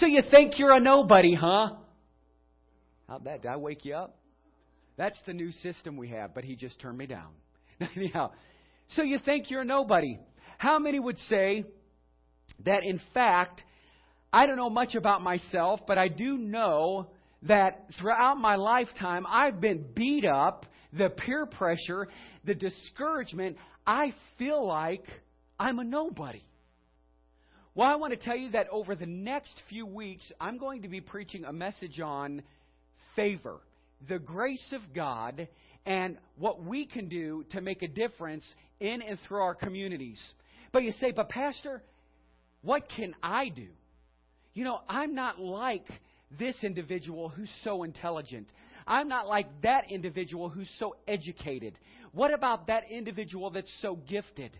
So you think you're a nobody, huh? How'd that? Did I wake you up? That's the new system we have, but he just turned me down. Anyhow, so you think you're a nobody. How many would say that in fact, I don't know much about myself, but I do know that throughout my lifetime, I've been beat up, the peer pressure, the discouragement. I feel like I'm a nobody. Well, I want to tell you that over the next few weeks, I'm going to be preaching a message on favor, the grace of God, and what we can do to make a difference in and through our communities. But you say, but Pastor, what can I do? You know, I'm not like this individual who's so intelligent. I'm not like that individual who's so educated. What about that individual that's so gifted?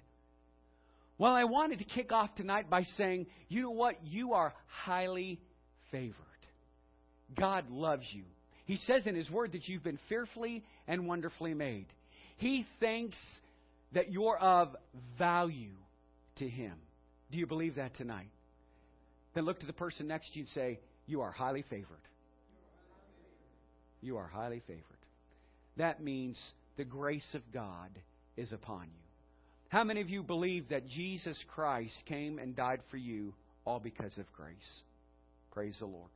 Well, I wanted to kick off tonight by saying, you know what? You are highly favored. God loves you. He says in His Word that you've been fearfully and wonderfully made. He thinks that you're of value to Him. Do you believe that tonight? Then look to the person next to you and say, You are highly favored. You are highly favored. That means the grace of God is upon you. How many of you believe that Jesus Christ came and died for you all because of grace? Praise the Lord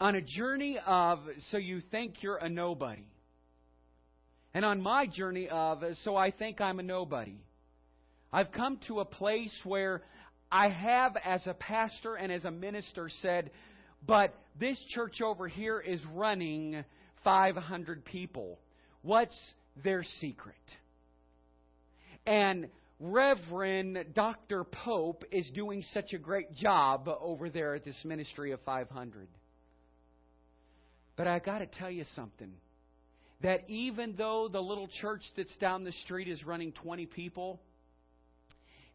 on a journey of so you think you're a nobody. And on my journey of so I think I'm a nobody. I've come to a place where I have, as a pastor and as a minister, said, but this church over here is running 500 people. What's their secret? And Reverend Dr. Pope is doing such a great job over there at this ministry of 500. But I got to tell you something. That even though the little church that's down the street is running 20 people,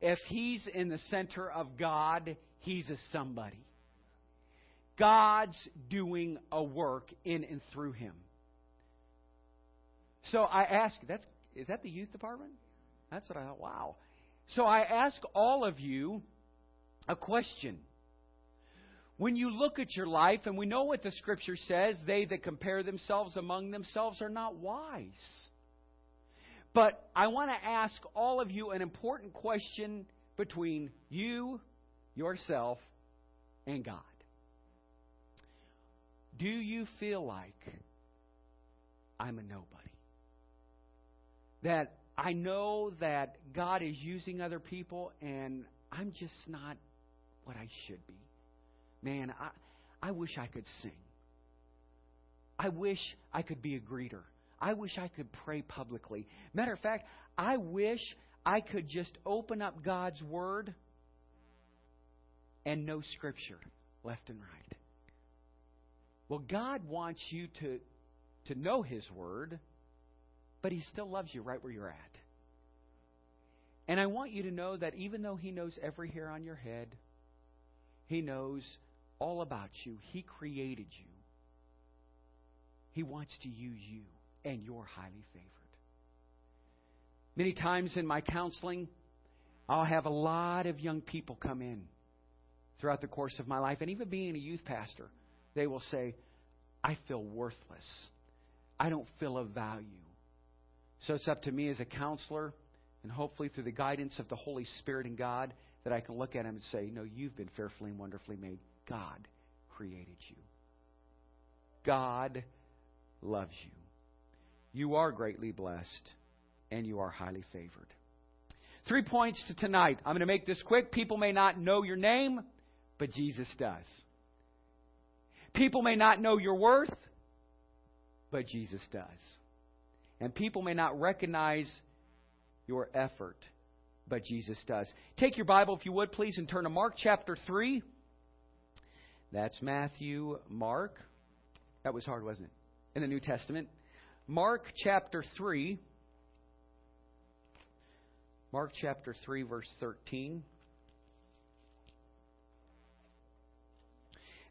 if he's in the center of God, he's a somebody. God's doing a work in and through him. So I ask, that's is that the youth department? That's what I thought. Wow. So I ask all of you a question. When you look at your life, and we know what the scripture says, they that compare themselves among themselves are not wise. But I want to ask all of you an important question between you, yourself, and God. Do you feel like I'm a nobody? That I know that God is using other people and I'm just not what I should be. Man, I, I wish I could sing. I wish I could be a greeter. I wish I could pray publicly. Matter of fact, I wish I could just open up God's Word and know Scripture left and right. Well, God wants you to, to know His Word, but He still loves you right where you're at. And I want you to know that even though He knows every hair on your head, He knows all about you. He created you. He wants to use you, and you're highly favored. Many times in my counseling, I'll have a lot of young people come in throughout the course of my life, and even being a youth pastor, they will say, I feel worthless. I don't feel of value. So it's up to me as a counselor, and hopefully through the guidance of the Holy Spirit and God, that I can look at him and say, No, you've been fearfully and wonderfully made. God created you. God loves you. You are greatly blessed, and you are highly favored. Three points to tonight. I'm going to make this quick. People may not know your name, but Jesus does. People may not know your worth, but Jesus does. And people may not recognize your effort, but Jesus does. Take your Bible, if you would, please, and turn to Mark chapter 3. That's Matthew, Mark. That was hard, wasn't it? In the New Testament. Mark chapter 3. Mark chapter 3, verse 13.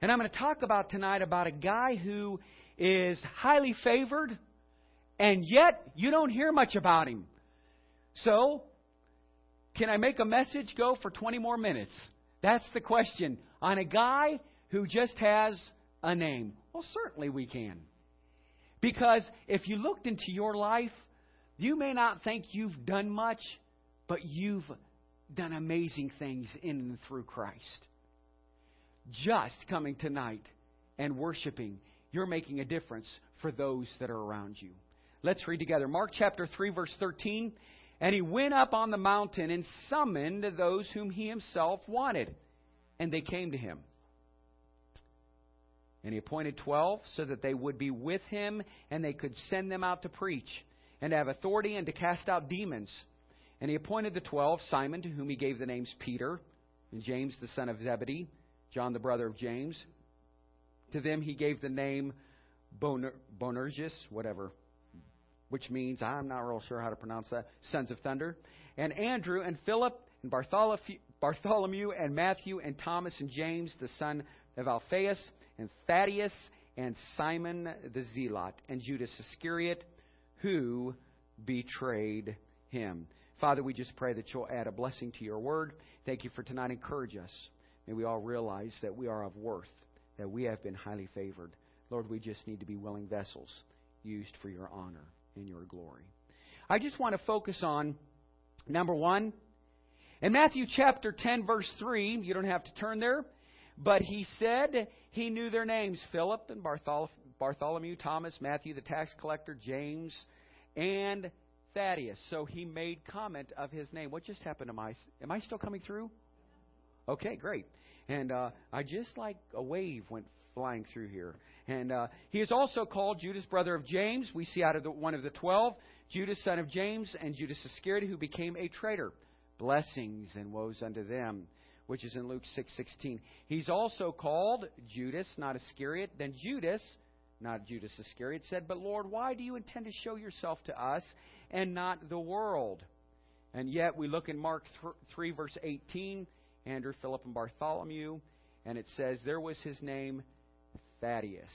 And I'm going to talk about tonight about a guy who is highly favored, and yet you don't hear much about him. So, can I make a message go for 20 more minutes? That's the question. On a guy who just has a name. Well, certainly we can. Because if you looked into your life, you may not think you've done much, but you've done amazing things in and through Christ. Just coming tonight and worshiping, you're making a difference for those that are around you. Let's read together. Mark chapter 3, verse 13. And he went up on the mountain and summoned those whom he himself wanted, and they came to him. And he appointed twelve so that they would be with him and they could send them out to preach and to have authority and to cast out demons. And he appointed the twelve Simon, to whom he gave the names Peter, and James the son of Zebedee, John the brother of James. To them he gave the name Boner- Bonerges, whatever, which means, I'm not real sure how to pronounce that, sons of thunder. And Andrew and Philip and Bartholomew and Matthew and Thomas and James, the son of Alphaeus and Thaddeus and Simon the Zealot and Judas Iscariot, who betrayed him. Father, we just pray that you'll add a blessing to your word. Thank you for tonight. Encourage us. May we all realize that we are of worth, that we have been highly favored. Lord, we just need to be willing vessels used for your honor and your glory. I just want to focus on number one. In Matthew chapter 10, verse 3, you don't have to turn there, but he said he knew their names Philip and Bartholomew, Thomas, Matthew the tax collector, James, and Thaddeus. So he made comment of his name. What just happened to my. Am I still coming through? Okay, great. And uh, I just like a wave went flying through here. And uh, he is also called Judas, brother of James. We see out of the, one of the twelve, Judas, son of James, and Judas Iscariot, who became a traitor. Blessings and woes unto them which is in Luke 6:16. He's also called Judas, not Iscariot. Then Judas, not Judas Iscariot, said, "But Lord, why do you intend to show yourself to us and not the world?" And yet we look in Mark 3 verse 18, Andrew, Philip, and Bartholomew, and it says there was his name Thaddeus.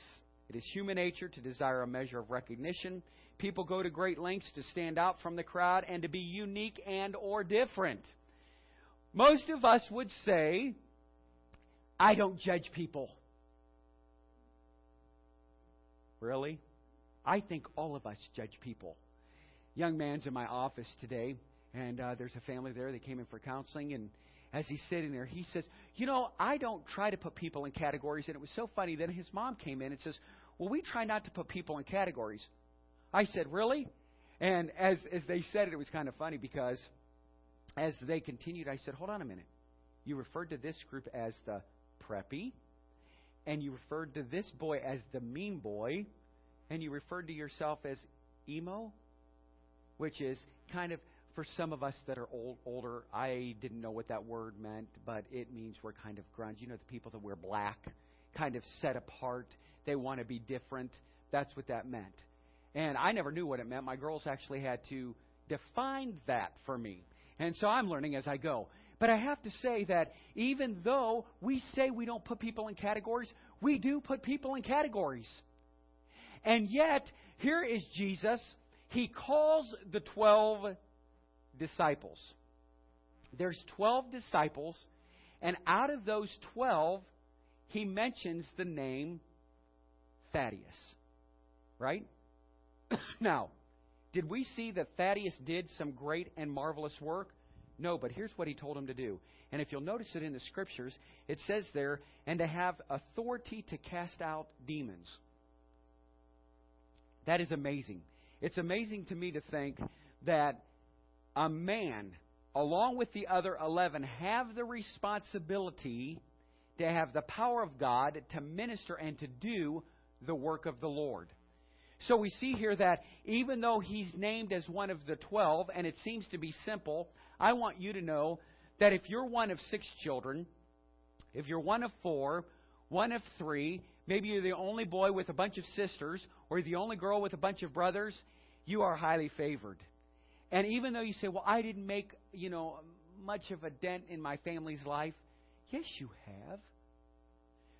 It is human nature to desire a measure of recognition. People go to great lengths to stand out from the crowd and to be unique and or different. Most of us would say, I don't judge people. Really? I think all of us judge people. Young man's in my office today, and uh, there's a family there. They came in for counseling, and as he's sitting there, he says, You know, I don't try to put people in categories. And it was so funny. Then his mom came in and says, Well, we try not to put people in categories. I said, Really? And as, as they said it, it was kind of funny because as they continued, I said, Hold on a minute. You referred to this group as the preppy, and you referred to this boy as the mean boy, and you referred to yourself as emo, which is kind of for some of us that are old, older. I didn't know what that word meant, but it means we're kind of grunge. You know, the people that wear black, kind of set apart. They want to be different. That's what that meant. And I never knew what it meant. My girls actually had to define that for me. And so I'm learning as I go. But I have to say that even though we say we don't put people in categories, we do put people in categories. And yet, here is Jesus. He calls the 12 disciples. There's 12 disciples, and out of those 12, he mentions the name Thaddeus. Right? now, did we see that Thaddeus did some great and marvelous work? No, but here's what he told him to do. And if you'll notice it in the scriptures, it says there, and to have authority to cast out demons. That is amazing. It's amazing to me to think that a man, along with the other 11, have the responsibility to have the power of God to minister and to do the work of the Lord. So we see here that even though he's named as one of the twelve, and it seems to be simple, I want you to know that if you're one of six children, if you're one of four, one of three, maybe you're the only boy with a bunch of sisters, or the only girl with a bunch of brothers, you are highly favored. And even though you say, well, I didn't make, you know, much of a dent in my family's life, yes, you have.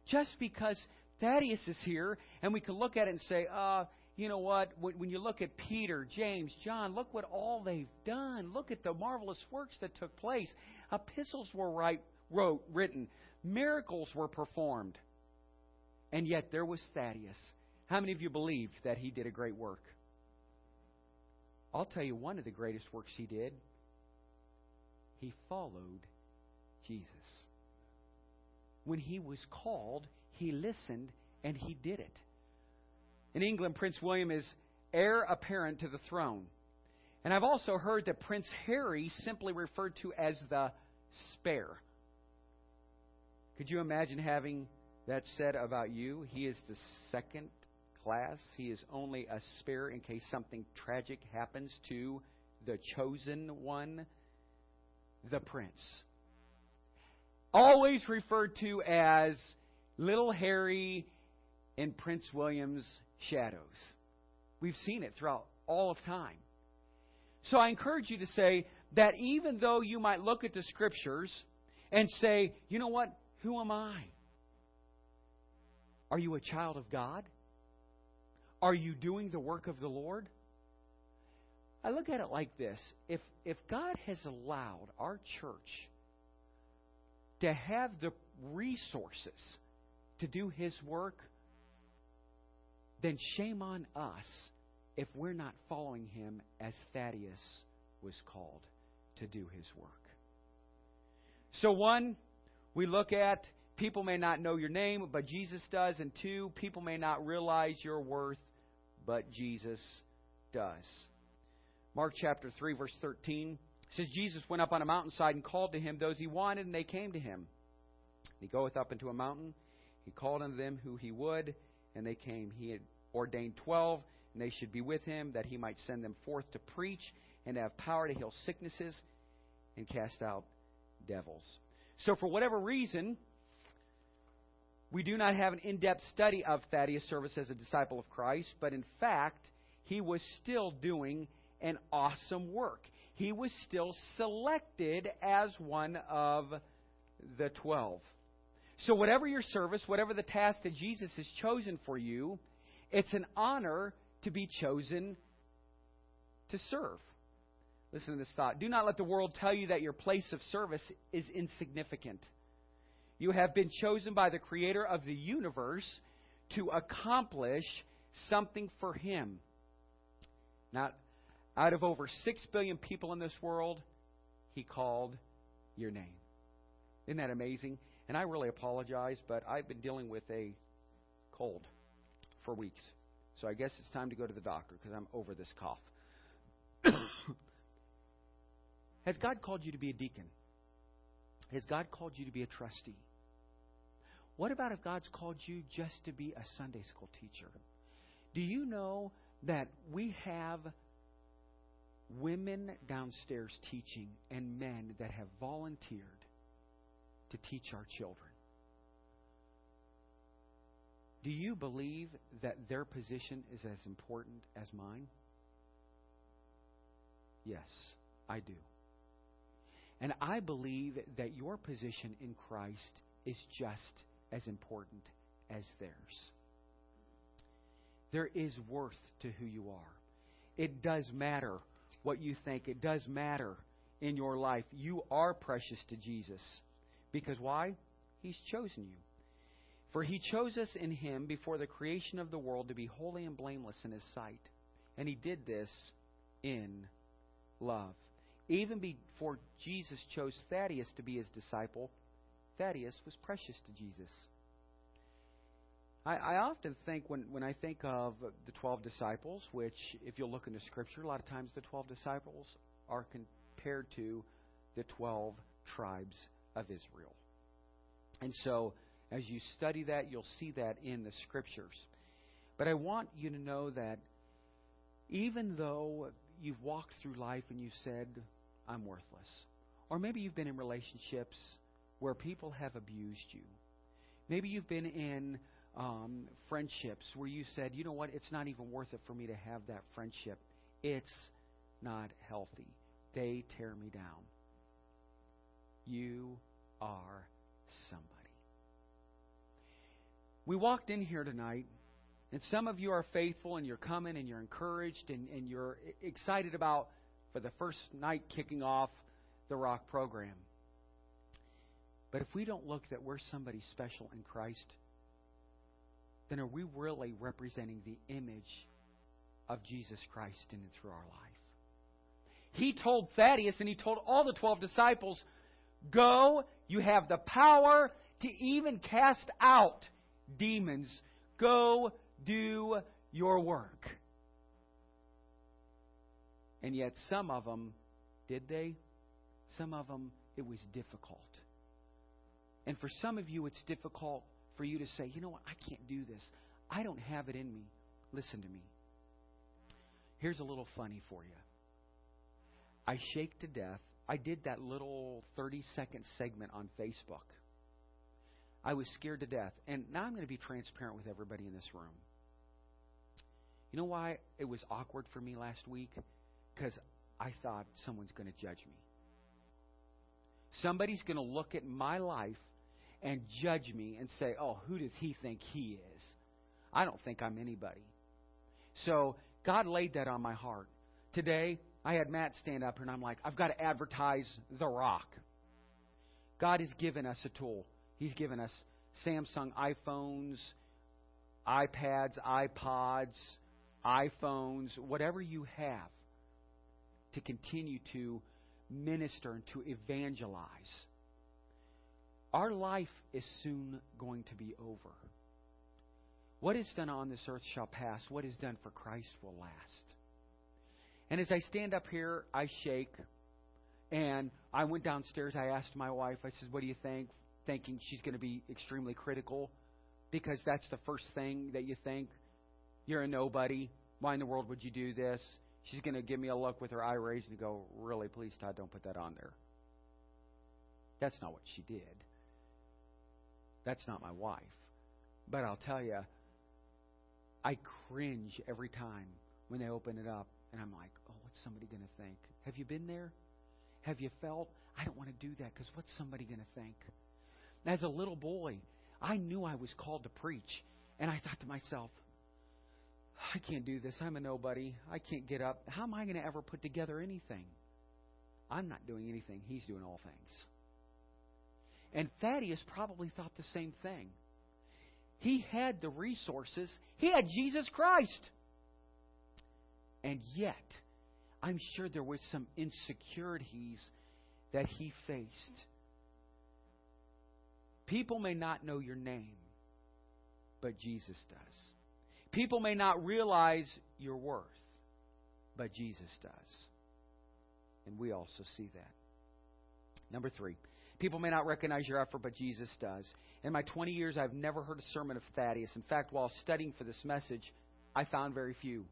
Just because Thaddeus is here, and we can look at it and say, uh, you know what? When you look at Peter, James, John, look what all they've done. Look at the marvelous works that took place. Epistles were right, wrote, written, miracles were performed. And yet there was Thaddeus. How many of you believe that he did a great work? I'll tell you one of the greatest works he did. He followed Jesus. When he was called, he listened and he did it. In England, Prince William is heir apparent to the throne. And I've also heard that Prince Harry simply referred to as the spare. Could you imagine having that said about you? He is the second class. He is only a spare in case something tragic happens to the chosen one, the prince. Always referred to as Little Harry in Prince William's shadows. We've seen it throughout all of time. So I encourage you to say that even though you might look at the scriptures and say, you know what? Who am I? Are you a child of God? Are you doing the work of the Lord? I look at it like this if, if God has allowed our church to have the resources to do His work, then shame on us if we're not following Him as Thaddeus was called to do His work. So, one, we look at people may not know your name, but Jesus does. And two, people may not realize your worth, but Jesus does. Mark chapter 3, verse 13 says, Jesus went up on a mountainside and called to him those he wanted, and they came to him. He goeth up into a mountain. He called unto them who he would, and they came. He had ordained twelve, and they should be with him, that he might send them forth to preach and have power to heal sicknesses and cast out devils. So, for whatever reason, we do not have an in depth study of Thaddeus' service as a disciple of Christ, but in fact, he was still doing an awesome work. He was still selected as one of the twelve. So, whatever your service, whatever the task that Jesus has chosen for you, it's an honor to be chosen to serve. Listen to this thought. Do not let the world tell you that your place of service is insignificant. You have been chosen by the Creator of the universe to accomplish something for Him. Now, out of over 6 billion people in this world, He called your name. Isn't that amazing? And I really apologize, but I've been dealing with a cold for weeks. So I guess it's time to go to the doctor because I'm over this cough. Has God called you to be a deacon? Has God called you to be a trustee? What about if God's called you just to be a Sunday school teacher? Do you know that we have women downstairs teaching and men that have volunteered to teach our children? Do you believe that their position is as important as mine? Yes, I do. And I believe that your position in Christ is just as important as theirs. There is worth to who you are. It does matter what you think, it does matter in your life. You are precious to Jesus. Because why? He's chosen you. For he chose us in him before the creation of the world to be holy and blameless in his sight. And he did this in love. Even before Jesus chose Thaddeus to be his disciple, Thaddeus was precious to Jesus. I, I often think when, when I think of the 12 disciples, which, if you'll look in the scripture, a lot of times the 12 disciples are compared to the 12 tribes of Israel. And so, as you study that, you'll see that in the scriptures. But I want you to know that even though you've walked through life and you've said, I'm worthless, or maybe you've been in relationships where people have abused you, maybe you've been in um, friendships where you said, you know what, it's not even worth it for me to have that friendship. It's not healthy. They tear me down. You are somebody. We walked in here tonight, and some of you are faithful and you're coming and you're encouraged and, and you're excited about for the first night kicking off the rock program. But if we don't look that we're somebody special in Christ, then are we really representing the image of Jesus Christ in and through our life? He told Thaddeus and he told all the 12 disciples, Go, you have the power to even cast out demons. Go do your work. And yet, some of them, did they? Some of them, it was difficult. And for some of you, it's difficult for you to say, you know what, I can't do this. I don't have it in me. Listen to me. Here's a little funny for you. I shake to death. I did that little 30 second segment on Facebook. I was scared to death. And now I'm going to be transparent with everybody in this room. You know why it was awkward for me last week? Because I thought someone's going to judge me. Somebody's going to look at my life and judge me and say, oh, who does he think he is? I don't think I'm anybody. So God laid that on my heart. Today, I had Matt stand up and I'm like, I've got to advertise The Rock. God has given us a tool. He's given us Samsung iPhones, iPads, iPods, iPhones, whatever you have to continue to minister and to evangelize. Our life is soon going to be over. What is done on this earth shall pass. What is done for Christ will last. And as I stand up here, I shake. And I went downstairs. I asked my wife, I said, What do you think? Thinking she's going to be extremely critical because that's the first thing that you think. You're a nobody. Why in the world would you do this? She's going to give me a look with her eye raised and go, Really, please, Todd, don't put that on there. That's not what she did. That's not my wife. But I'll tell you, I cringe every time when they open it up and I'm like, oh, what's somebody going to think? Have you been there? Have you felt, I don't want to do that because what's somebody going to think? As a little boy, I knew I was called to preach. And I thought to myself, I can't do this. I'm a nobody. I can't get up. How am I going to ever put together anything? I'm not doing anything. He's doing all things. And Thaddeus probably thought the same thing. He had the resources, he had Jesus Christ. And yet, I'm sure there was some insecurities that he faced. People may not know your name, but Jesus does. People may not realize your worth, but Jesus does. And we also see that. Number three, people may not recognize your effort, but Jesus does. In my 20 years, I've never heard a sermon of Thaddeus. In fact, while studying for this message, I found very few.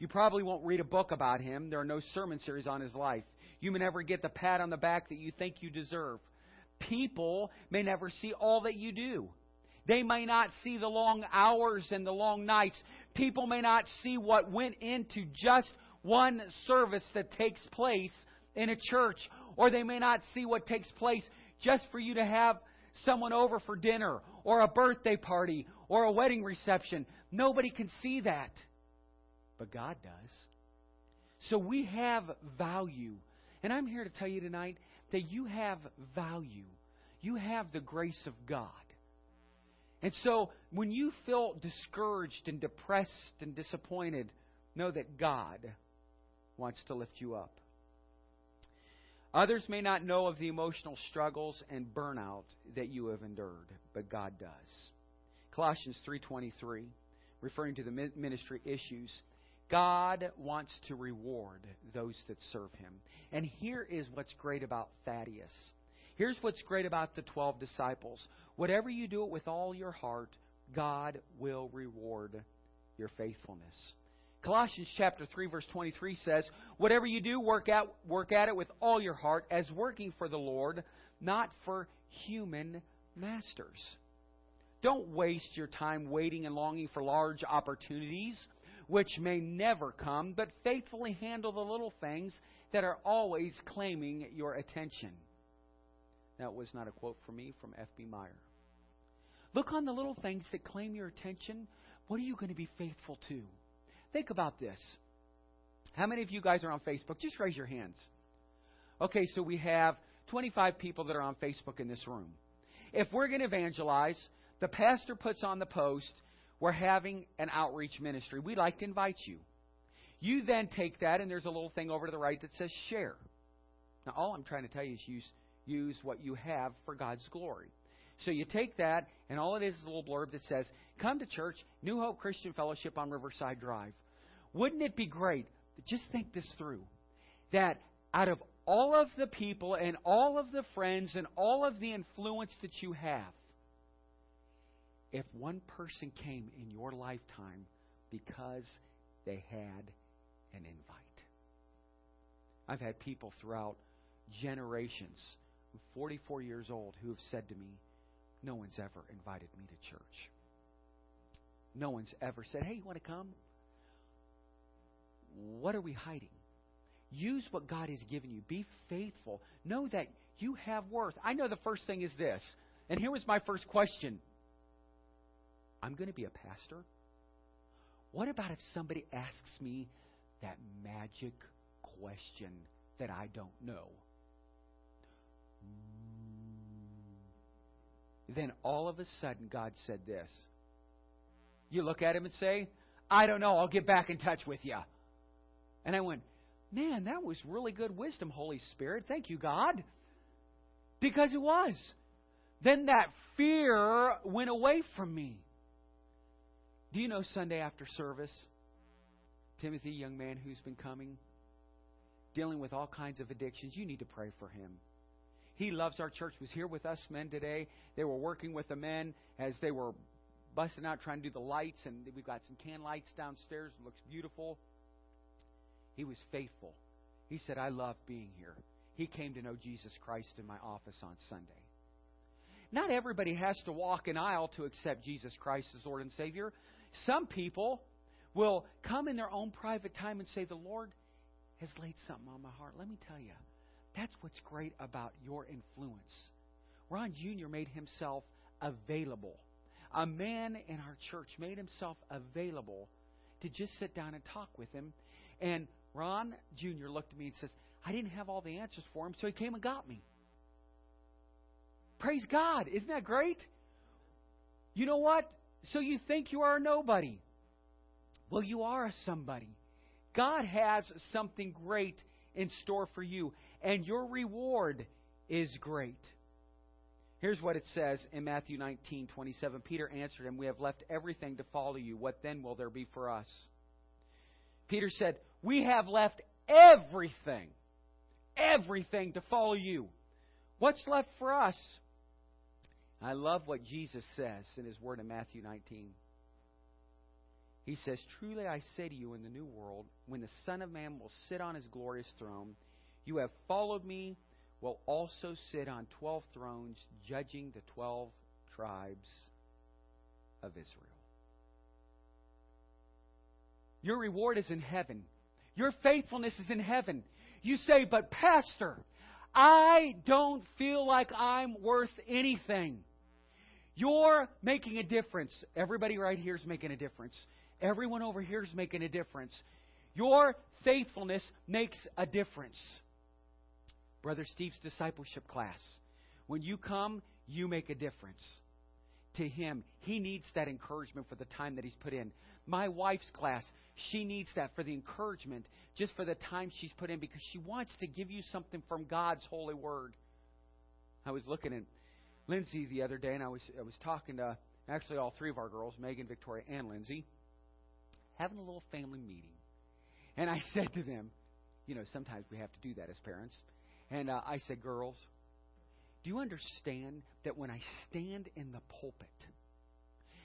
You probably won't read a book about him. There are no sermon series on his life. You may never get the pat on the back that you think you deserve. People may never see all that you do. They may not see the long hours and the long nights. People may not see what went into just one service that takes place in a church. Or they may not see what takes place just for you to have someone over for dinner or a birthday party or a wedding reception. Nobody can see that but God does. So we have value. And I'm here to tell you tonight that you have value. You have the grace of God. And so when you feel discouraged and depressed and disappointed, know that God wants to lift you up. Others may not know of the emotional struggles and burnout that you have endured, but God does. Colossians 3:23, referring to the ministry issues, God wants to reward those that serve him. And here is what's great about Thaddeus. Here's what's great about the 12 disciples. Whatever you do it with all your heart, God will reward your faithfulness. Colossians chapter 3 verse 23 says, "Whatever you do, work at work at it with all your heart as working for the Lord, not for human masters." Don't waste your time waiting and longing for large opportunities which may never come, but faithfully handle the little things that are always claiming your attention. That was not a quote from me, from F.B. Meyer. Look on the little things that claim your attention. What are you going to be faithful to? Think about this. How many of you guys are on Facebook? Just raise your hands. Okay, so we have 25 people that are on Facebook in this room. If we're going to evangelize, the pastor puts on the post, we're having an outreach ministry. We'd like to invite you. You then take that, and there's a little thing over to the right that says share. Now, all I'm trying to tell you is use, use what you have for God's glory. So you take that, and all it is is a little blurb that says, Come to church, New Hope Christian Fellowship on Riverside Drive. Wouldn't it be great? Just think this through. That out of all of the people and all of the friends and all of the influence that you have, if one person came in your lifetime because they had an invite. I've had people throughout generations, 44 years old, who have said to me, No one's ever invited me to church. No one's ever said, Hey, you want to come? What are we hiding? Use what God has given you. Be faithful. Know that you have worth. I know the first thing is this. And here was my first question I'm going to be a pastor. What about if somebody asks me that magic question that I don't know? Then all of a sudden, God said this. You look at him and say, I don't know, I'll get back in touch with you. And I went, Man, that was really good wisdom, Holy Spirit. Thank you, God. Because it was. Then that fear went away from me. Do you know Sunday after service? Timothy, young man who's been coming, dealing with all kinds of addictions, you need to pray for him. He loves our church. Was here with us men today. They were working with the men as they were busting out trying to do the lights, and we've got some can lights downstairs. It looks beautiful. He was faithful. He said, I love being here. He came to know Jesus Christ in my office on Sunday. Not everybody has to walk an aisle to accept Jesus Christ as Lord and Savior. Some people will come in their own private time and say, The Lord has laid something on my heart. Let me tell you, that's what's great about your influence. Ron Jr. made himself available. A man in our church made himself available to just sit down and talk with him. And Ron Jr. looked at me and says, I didn't have all the answers for him, so he came and got me. Praise God. Isn't that great? You know what? So you think you are a nobody. Well, you are a somebody. God has something great in store for you, and your reward is great. Here's what it says in Matthew 19, 27. Peter answered him, We have left everything to follow you. What then will there be for us? Peter said, We have left everything, everything to follow you. What's left for us? I love what Jesus says in his word in Matthew 19. He says, Truly I say to you, in the new world, when the Son of Man will sit on his glorious throne, you have followed me, will also sit on twelve thrones, judging the twelve tribes of Israel. Your reward is in heaven. Your faithfulness is in heaven. You say, but Pastor, I don't feel like I'm worth anything. You're making a difference. Everybody right here is making a difference. Everyone over here is making a difference. Your faithfulness makes a difference. Brother Steve's discipleship class. When you come, you make a difference to him. He needs that encouragement for the time that he's put in. My wife's class, she needs that for the encouragement, just for the time she's put in, because she wants to give you something from God's holy word. I was looking at Lindsay the other day, and I was I was talking to actually all three of our girls, Megan, Victoria, and Lindsay, having a little family meeting. And I said to them, you know, sometimes we have to do that as parents. And uh, I said, girls, do you understand that when I stand in the pulpit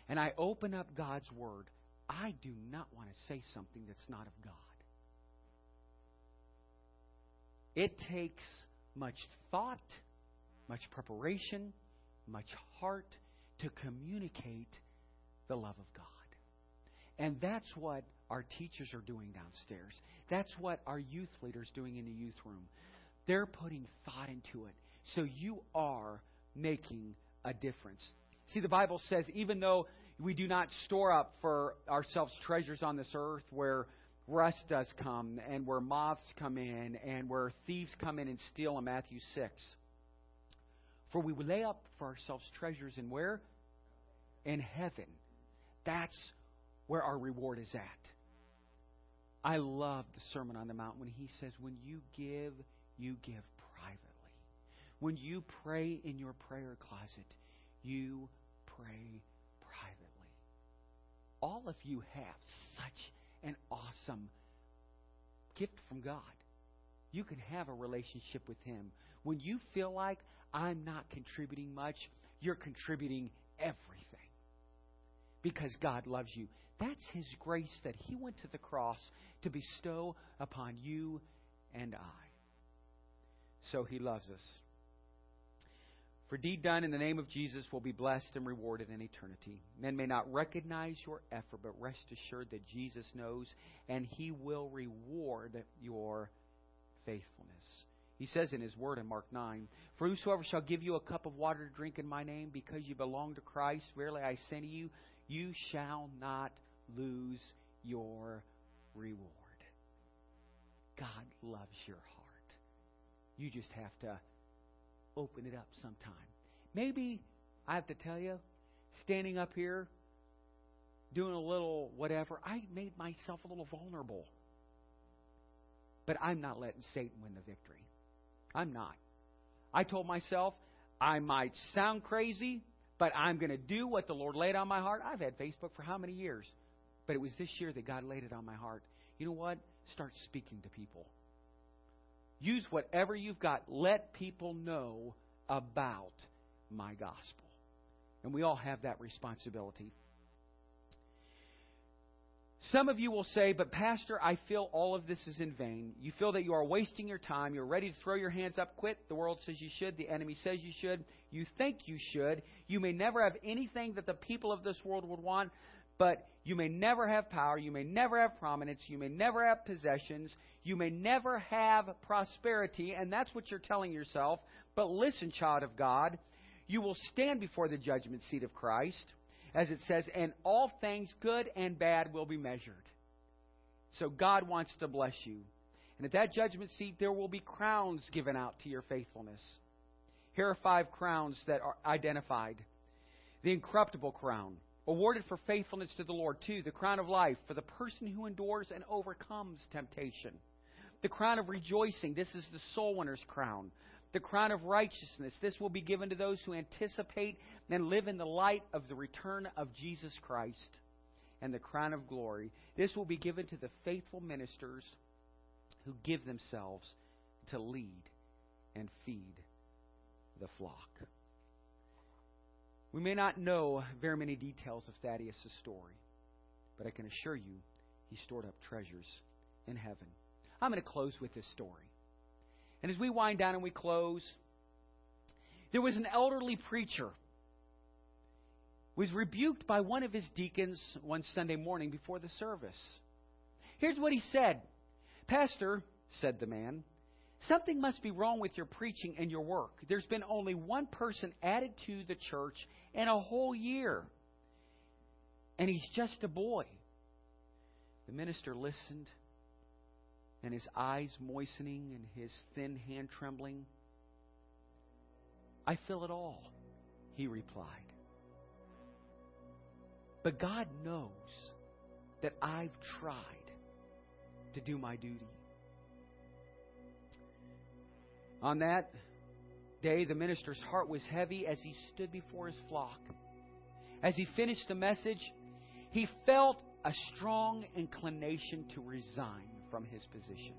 and I open up God's Word, I do not want to say something that's not of God. It takes much thought, much preparation, much heart to communicate the love of God. And that's what our teachers are doing downstairs. That's what our youth leaders doing in the youth room. They're putting thought into it. So you are making a difference. See, the Bible says even though we do not store up for ourselves treasures on this earth where rust does come and where moths come in and where thieves come in and steal in Matthew 6. For we lay up for ourselves treasures in where? In heaven. That's where our reward is at. I love the Sermon on the Mount when he says, When you give, you give privately. When you pray in your prayer closet, you pray privately. All of you have such an awesome gift from God. You can have a relationship with Him. When you feel like I'm not contributing much, you're contributing everything because God loves you. That's His grace that He went to the cross to bestow upon you and I. So He loves us. For deed done in the name of Jesus will be blessed and rewarded in eternity. Men may not recognize your effort, but rest assured that Jesus knows, and He will reward your faithfulness. He says in His Word in Mark 9 For whosoever shall give you a cup of water to drink in my name, because you belong to Christ, verily I say to you, you shall not lose your reward. God loves your heart. You just have to open it up sometime. Maybe I have to tell you, standing up here, doing a little whatever, I made myself a little vulnerable. But I'm not letting Satan win the victory. I'm not. I told myself I might sound crazy, but I'm going to do what the Lord laid on my heart. I've had Facebook for how many years? But it was this year that God laid it on my heart. You know what? Start speaking to people. Use whatever you've got. Let people know about my gospel. And we all have that responsibility. Some of you will say, But, Pastor, I feel all of this is in vain. You feel that you are wasting your time. You're ready to throw your hands up, quit. The world says you should. The enemy says you should. You think you should. You may never have anything that the people of this world would want, but you may never have power. You may never have prominence. You may never have possessions. You may never have prosperity. And that's what you're telling yourself. But listen, child of God, you will stand before the judgment seat of Christ as it says, and all things good and bad will be measured. So God wants to bless you. And at that judgment seat, there will be crowns given out to your faithfulness. Here are five crowns that are identified the incorruptible crown, awarded for faithfulness to the Lord. Two, the crown of life, for the person who endures and overcomes temptation. The crown of rejoicing, this is the soul winner's crown the crown of righteousness. This will be given to those who anticipate and live in the light of the return of Jesus Christ. And the crown of glory. This will be given to the faithful ministers who give themselves to lead and feed the flock. We may not know very many details of Thaddeus' story, but I can assure you he stored up treasures in heaven. I'm going to close with this story. And as we wind down and we close, there was an elderly preacher who was rebuked by one of his deacons one Sunday morning before the service. Here's what he said. Pastor, said the man, something must be wrong with your preaching and your work. There's been only one person added to the church in a whole year. And he's just a boy. The minister listened and his eyes moistening and his thin hand trembling. I feel it all, he replied. But God knows that I've tried to do my duty. On that day, the minister's heart was heavy as he stood before his flock. As he finished the message, he felt a strong inclination to resign from his position.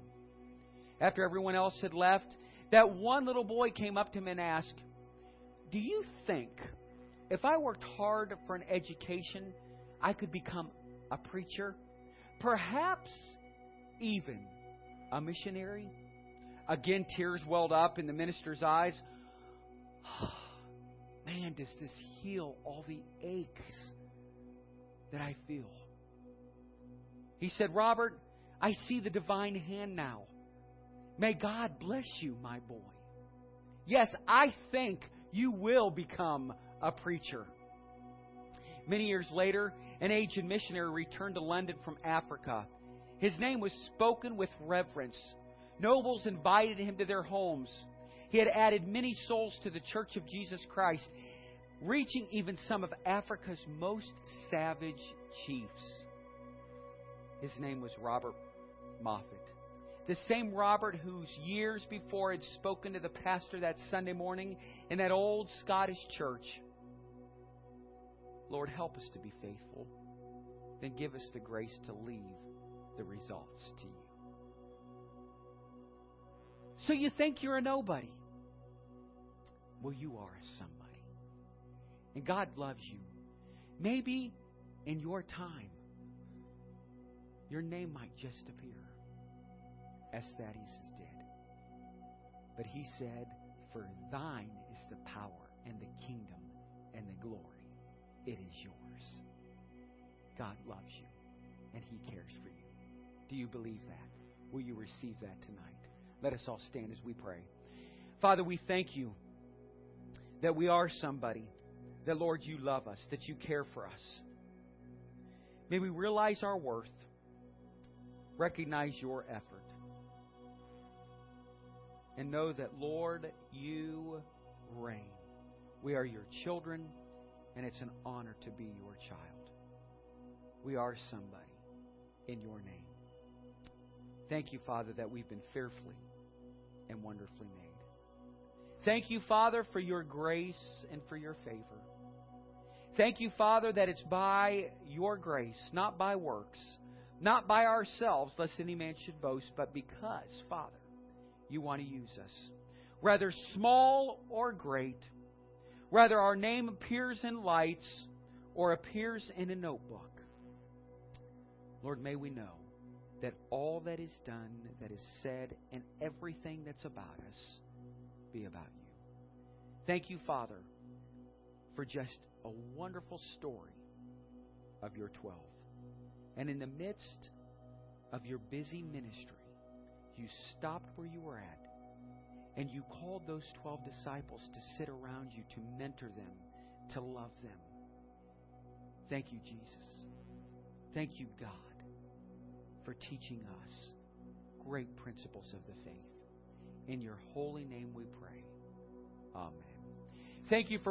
After everyone else had left, that one little boy came up to him and asked, Do you think if I worked hard for an education, I could become a preacher? Perhaps even a missionary? Again, tears welled up in the minister's eyes. Man, does this heal all the aches that I feel? He said, Robert, I see the divine hand now. May God bless you, my boy. Yes, I think you will become a preacher. Many years later, an aged missionary returned to London from Africa. His name was spoken with reverence. Nobles invited him to their homes. He had added many souls to the Church of Jesus Christ, reaching even some of Africa's most savage chiefs. His name was Robert Moffat. The same Robert whose years before had spoken to the pastor that Sunday morning in that old Scottish church. Lord, help us to be faithful. Then give us the grace to leave the results to you. So you think you're a nobody. Well, you are somebody. And God loves you. Maybe in your time, your name might just appear as Thaddeus did. But he said, For thine is the power and the kingdom and the glory. It is yours. God loves you and he cares for you. Do you believe that? Will you receive that tonight? Let us all stand as we pray. Father, we thank you that we are somebody, that, Lord, you love us, that you care for us. May we realize our worth, recognize your effort, and know that, Lord, you reign. We are your children, and it's an honor to be your child. We are somebody in your name. Thank you, Father, that we've been fearfully and wonderfully made. Thank you, Father, for your grace and for your favor. Thank you, Father, that it's by your grace, not by works, not by ourselves, lest any man should boast, but because, Father, you want to use us. Whether small or great, whether our name appears in lights or appears in a notebook. Lord, may we know that all that is done, that is said, and everything that's about us be about you. Thank you, Father, for just a wonderful story of your 12. And in the midst of your busy ministry, you stopped where you were at and you called those 12 disciples to sit around you, to mentor them, to love them. Thank you, Jesus. Thank you, God, for teaching us great principles of the faith. In your holy name we pray. Amen. Thank you for